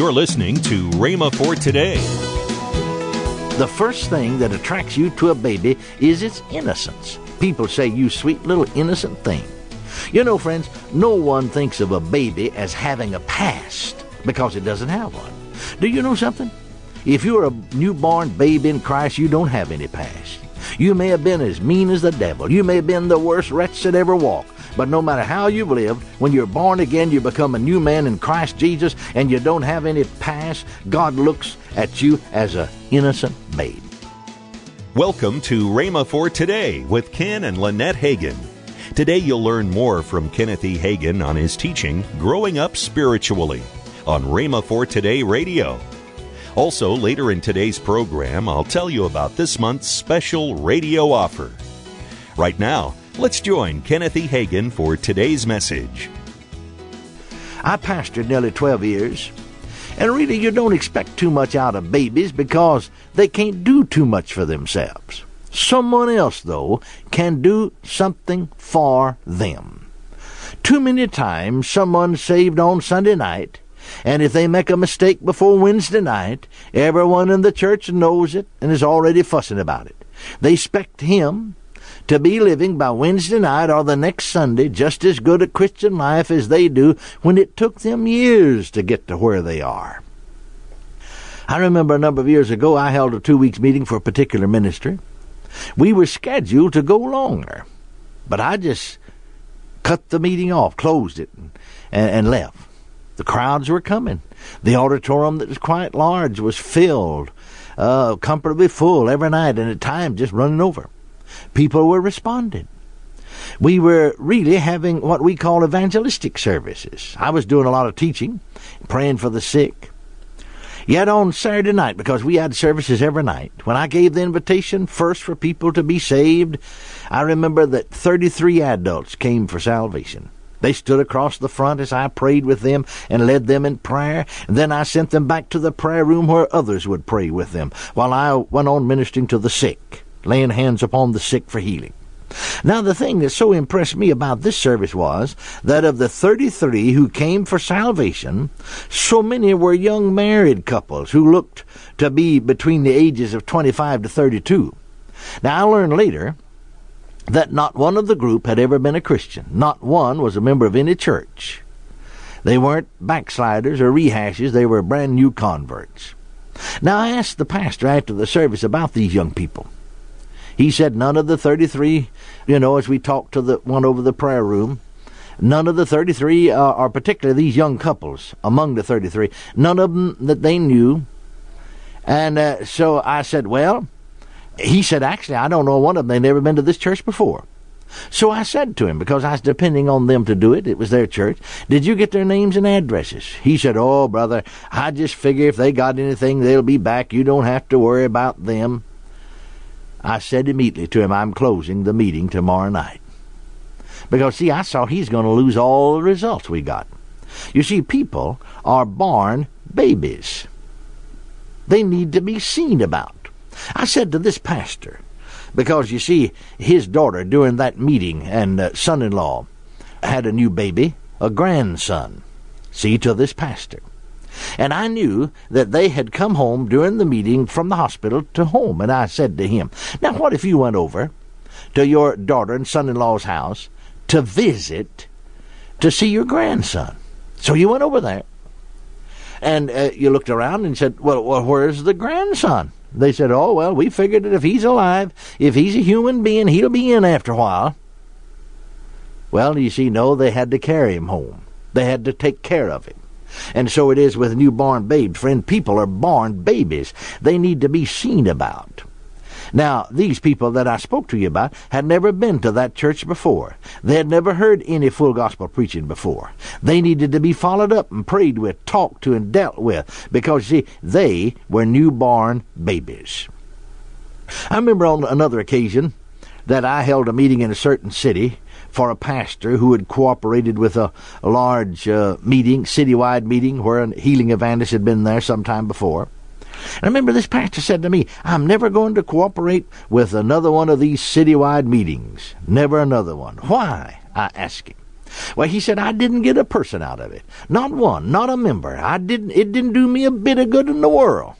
You're listening to Rhema for Today. The first thing that attracts you to a baby is its innocence. People say, you sweet little innocent thing. You know, friends, no one thinks of a baby as having a past because it doesn't have one. Do you know something? If you're a newborn babe in Christ, you don't have any past. You may have been as mean as the devil. You may have been the worst wretch that ever walked. But no matter how you've lived, when you're born again, you become a new man in Christ Jesus, and you don't have any past. God looks at you as an innocent babe. Welcome to Rhema for Today with Ken and Lynette Hagin. Today you'll learn more from Kenneth E. Hagin on his teaching, Growing Up Spiritually, on Rhema for Today Radio. Also, later in today's program, I'll tell you about this month's special radio offer. Right now, let's join Kenneth E. Hagin for today's message. I pastored nearly 12 years, and really you don't expect too much out of babies because they can't do too much for themselves. Someone else, though, can do something for them. Too many times someone saved on Sunday night and if they make a mistake before Wednesday night, everyone in the church knows it and is already fussing about it. They expect him to be living by Wednesday night or the next Sunday just as good a Christian life as they do when it took them years to get to where they are. I remember a number of years ago I held a two weeks meeting for a particular ministry. We were scheduled to go longer, but I just cut the meeting off, closed it, and, and left. The crowds were coming. The auditorium that was quite large was filled, uh, comfortably full every night, and at times just running over. People were responding. We were really having what we call evangelistic services. I was doing a lot of teaching, praying for the sick. Yet on Saturday night, because we had services every night, when I gave the invitation first for people to be saved, I remember that 33 adults came for salvation. They stood across the front as I prayed with them and led them in prayer. And then I sent them back to the prayer room where others would pray with them while I went on ministering to the sick, laying hands upon the sick for healing. Now, the thing that so impressed me about this service was that of the 33 who came for salvation, so many were young married couples who looked to be between the ages of 25 to 32. Now, I learned later that not one of the group had ever been a Christian. Not one was a member of any church. They weren't backsliders or rehashes, they were brand new converts. Now I asked the pastor after the service about these young people. He said none of the 33, you know, as we talked to the one over the prayer room, none of the 33, uh, particularly these young couples among the 33, none of them that they knew. And uh, so I said, well, he said, actually, I don't know one of them. They'd never been to this church before. So I said to him, because I was depending on them to do it, it was their church, did you get their names and addresses? He said, oh, brother, I just figure if they got anything, they'll be back. You don't have to worry about them. I said immediately to him, I'm closing the meeting tomorrow night. Because, see, I saw he's going to lose all the results we got. You see, people are born babies. They need to be seen about. I said to this pastor, because you see, his daughter during that meeting and uh, son in law had a new baby, a grandson. See to this pastor. And I knew that they had come home during the meeting from the hospital to home. And I said to him, Now, what if you went over to your daughter and son in law's house to visit to see your grandson? So you went over there. And uh, you looked around and said, well, well, where's the grandson? They said, oh, well, we figured that if he's alive, if he's a human being, he'll be in after a while. Well, you see, no, they had to carry him home. They had to take care of him. And so it is with newborn babes. Friend, people are born babies. They need to be seen about. Now, these people that I spoke to you about had never been to that church before. They had never heard any full gospel preaching before. They needed to be followed up and prayed with, talked to, and dealt with because, see, they were newborn babies. I remember on another occasion that I held a meeting in a certain city for a pastor who had cooperated with a, large uh, meeting, citywide meeting, where a healing evangelist had been there some time before. And I remember this pastor said to me, I'm never going to cooperate with another one of these citywide meetings. Never another one. Why? I asked him. Well, he said, I didn't get a person out of it. Not one, not a member. I didn't, it didn't do me a bit of good in the world.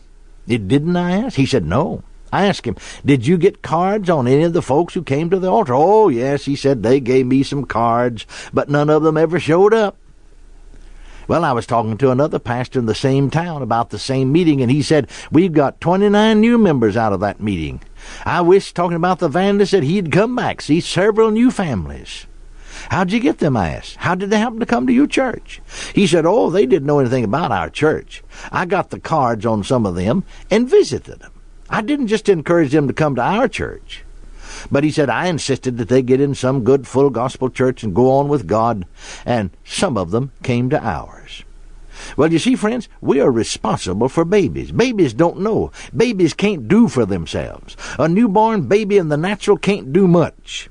It didn't, I asked? He said, no. I asked him, Did you get cards on any of the folks who came to the altar? Oh, yes, he said, they gave me some cards, but none of them ever showed up. Well, I was talking to another pastor in the same town about the same meeting, and he said, We've got 29 new members out of that meeting. I wish, talking about the evangelist, that he'd come back, see several new families. How'd you get them? I asked. How did they happen to come to your church? He said, Oh, they didn't know anything about our church. I got the cards on some of them and visited them. I didn't just encourage them to come to our church. But he said, I insisted that they get in some good full gospel church and go on with God, and some of them came to ours. Well, you see, friends, we are responsible for babies. Babies don't know. Babies can't do for themselves. A newborn baby in the natural can't do much.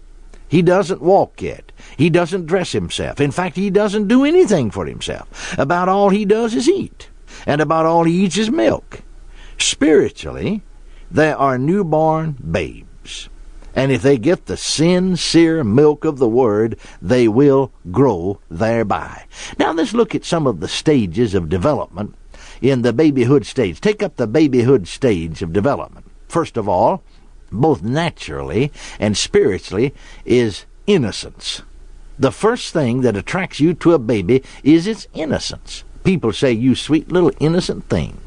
He doesn't walk yet. He doesn't dress himself. In fact, he doesn't do anything for himself. About all he does is eat. And about all he eats is milk. Spiritually, they are newborn babes. And if they get the sincere milk of the Word, they will grow thereby. Now let's look at some of the stages of development in the babyhood stage. Take up the babyhood stage of development. First of all, both naturally and spiritually, is innocence. The first thing that attracts you to a baby is its innocence. People say, you sweet little innocent thing.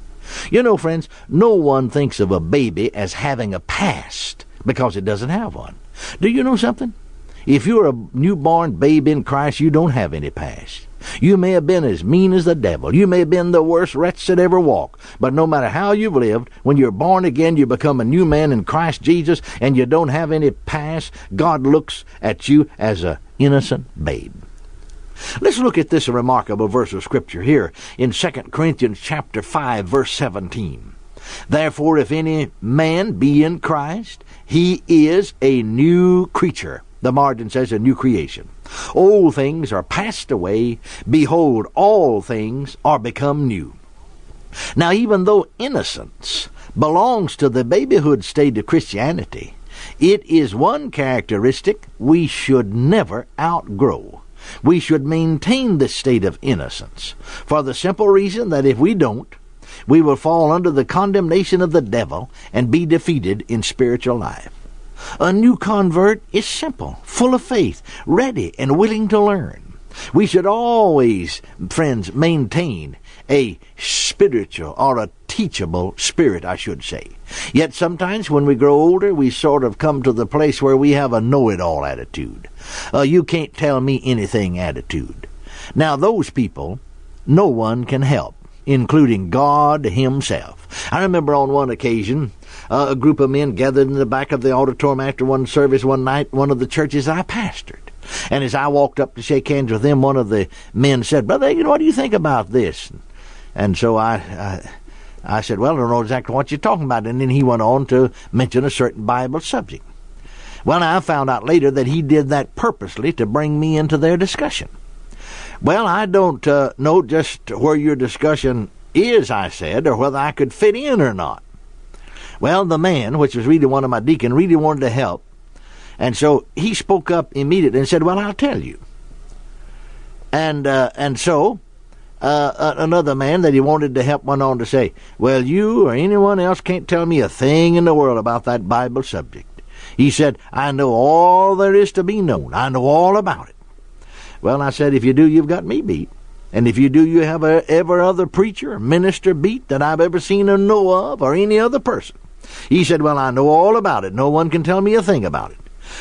You know, friends, no one thinks of a baby as having a past because it doesn't have one. Do you know something? If you're a newborn babe in Christ, you don't have any past. You may have been as mean as the devil. You may have been the worst wretch that ever walked. But no matter how you've lived, when you're born again, you become a new man in Christ Jesus, and you don't have any past. God looks at you as an innocent babe. Let's look at this remarkable verse of Scripture here in 2 Corinthians chapter 5, verse 17. Therefore, if any man be in Christ, he is a new creature. The margin says a new creation. Old things are passed away. Behold, all things are become new. Now, even though innocence belongs to the babyhood state of Christianity, it is one characteristic we should never outgrow. We should maintain this state of innocence for the simple reason that if we don't, we will fall under the condemnation of the devil and be defeated in spiritual life. A new convert is simple, full of faith, ready, and willing to learn. We should always, friends, maintain a spiritual or a teachable spirit, I should say. Yet sometimes when we grow older, we sort of come to the place where we have a know it all attitude. Uh, you can't tell me anything attitude. Now, those people, no one can help, including God Himself. I remember on one occasion, uh, a group of men gathered in the back of the auditorium after one service one night, one of the churches I pastored. And as I walked up to shake hands with them, one of the men said, Brother, Hagin, what do you think about this? And so I, I, I said, Well, I don't know exactly what you're talking about. And then he went on to mention a certain Bible subject. Well, I found out later that he did that purposely to bring me into their discussion. Well, I don't uh, know just where your discussion is, I said, or whether I could fit in or not. Well, the man, which was really one of my deacon, really wanted to help. And so he spoke up immediately and said, Well, I'll tell you. And, uh, and so uh, another man that he wanted to help went on to say, Well, you or anyone else can't tell me a thing in the world about that Bible subject. He said, I know all there is to be known. I know all about it. Well, I said, If you do, you've got me beat. And if you do, you have a, ever other preacher or minister beat that I've ever seen or know of, or any other person. He said, Well, I know all about it. No one can tell me a thing about it.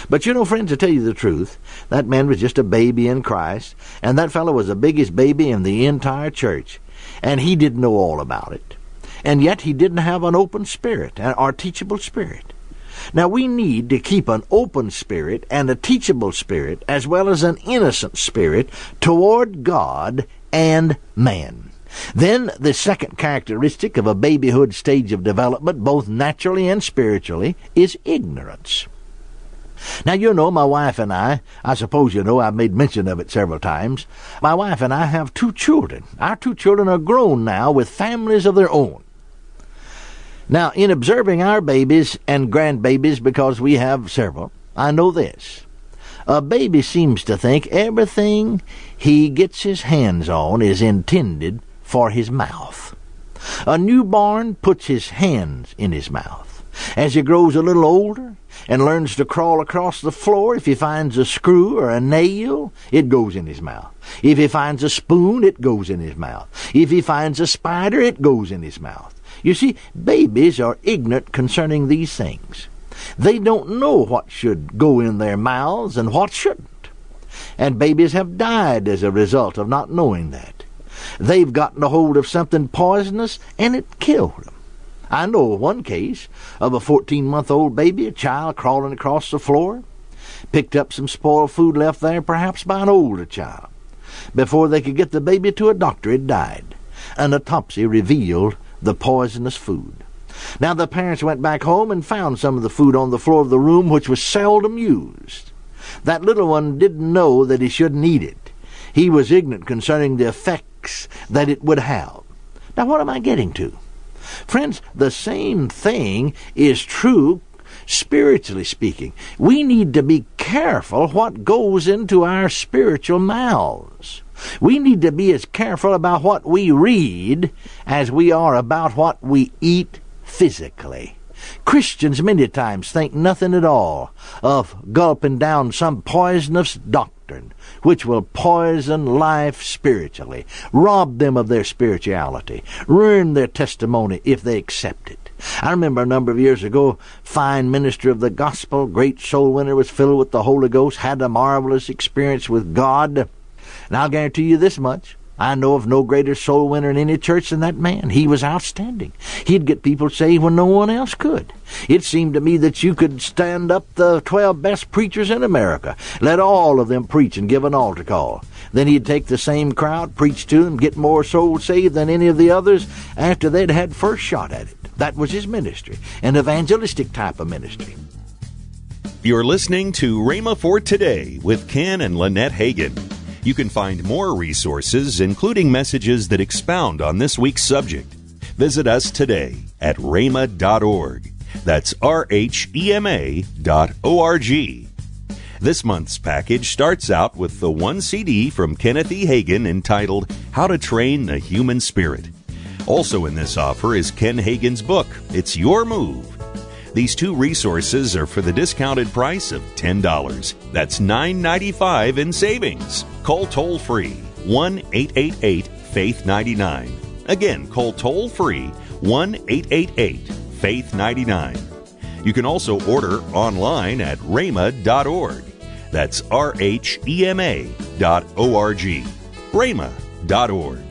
But you know, friends, to tell you the truth, that man was just a baby in Christ, and that fellow was the biggest baby in the entire church, and he didn't know all about it. And yet he didn't have an open spirit, or teachable spirit. Now we need to keep an open spirit and a teachable spirit, as well as an innocent spirit, toward God and man. Then the second characteristic of a babyhood stage of development, both naturally and spiritually, is ignorance. Now, you know, my wife and I, I suppose you know, I've made mention of it several times. My wife and I have two children. Our two children are grown now with families of their own. Now, in observing our babies and grandbabies, because we have several, I know this. A baby seems to think everything he gets his hands on is intended for his mouth. A newborn puts his hands in his mouth. As he grows a little older and learns to crawl across the floor, if he finds a screw or a nail, it goes in his mouth. If he finds a spoon, it goes in his mouth. If he finds a spider, it goes in his mouth. You see, babies are ignorant concerning these things. They don't know what should go in their mouths and what shouldn't. And babies have died as a result of not knowing that. They've gotten a hold of something poisonous and it killed them. I know of one case of a 14 month old baby, a child crawling across the floor, picked up some spoiled food left there perhaps by an older child. Before they could get the baby to a doctor, it died. An autopsy revealed the poisonous food. Now the parents went back home and found some of the food on the floor of the room which was seldom used. That little one didn't know that he shouldn't eat it. He was ignorant concerning the effects that it would have. Now what am I getting to? Friends, the same thing is true spiritually speaking. We need to be careful what goes into our spiritual mouths. We need to be as careful about what we read as we are about what we eat physically. Christians many times think nothing at all of gulping down some poisonous doctrine which will poison life spiritually, rob them of their spirituality, ruin their testimony if they accept it. I remember a number of years ago, fine minister of the gospel, great soul winner, was filled with the Holy Ghost, had a marvelous experience with God. And I'll guarantee you this much. I know of no greater soul winner in any church than that man. He was outstanding. He'd get people saved when no one else could. It seemed to me that you could stand up the twelve best preachers in America, let all of them preach and give an altar call. Then he'd take the same crowd, preach to them, get more souls saved than any of the others after they'd had first shot at it. That was his ministry, an evangelistic type of ministry. You're listening to Rhema for Today with Ken and Lynette Hagin. You can find more resources, including messages that expound on this week's subject. Visit us today at rhema.org. That's R H E M A dot O R G. This month's package starts out with the one CD from Kenneth E. Hagin entitled How to Train the Human Spirit. Also in this offer is Ken Hagin's book, It's Your Move these two resources are for the discounted price of $10. That's $9.95 in savings. Call toll free 1 888 Faith 99. Again, call toll free 1 888 Faith 99. You can also order online at rhema.org. That's R H E M A dot O R G. rhema.org.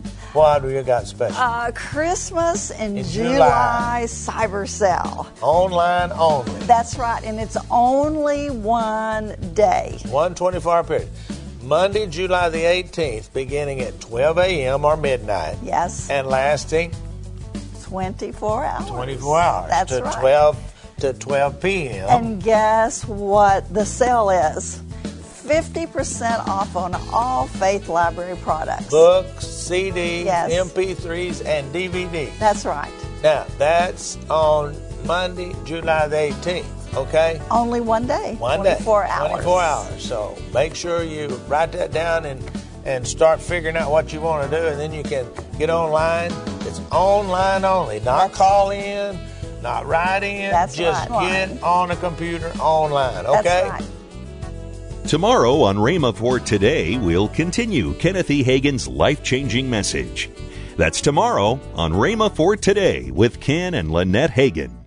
What do you got special? Uh, Christmas in, In July, July. cyber sale. Online only. That's right, and it's only one day. One 24 hour period. Monday, July the 18th, beginning at 12 a.m. or midnight. Yes, And lasting 24 hours. 24 hours That's to right. 12 to 12 p.m. And guess what the sale is? 50% off on all Faith Library products. Books, CDs, Yes. MP3s, and DVDs. That's right. Now, that's on Monday, July the 18th, okay? Only one day. One day. 24 hours. 24 hours. So make sure you write that down and, and start figuring out what you want to do, and then you can get online. It's online only, not That's- call in, not write in. That's just right. get on a computer online, okay? That's right. Tomorrow on Rhema for Today, we'll continue Kenneth E. Hagin's life changing message. That's tomorrow on Rhema for Today with Ken and Lynette Hagin.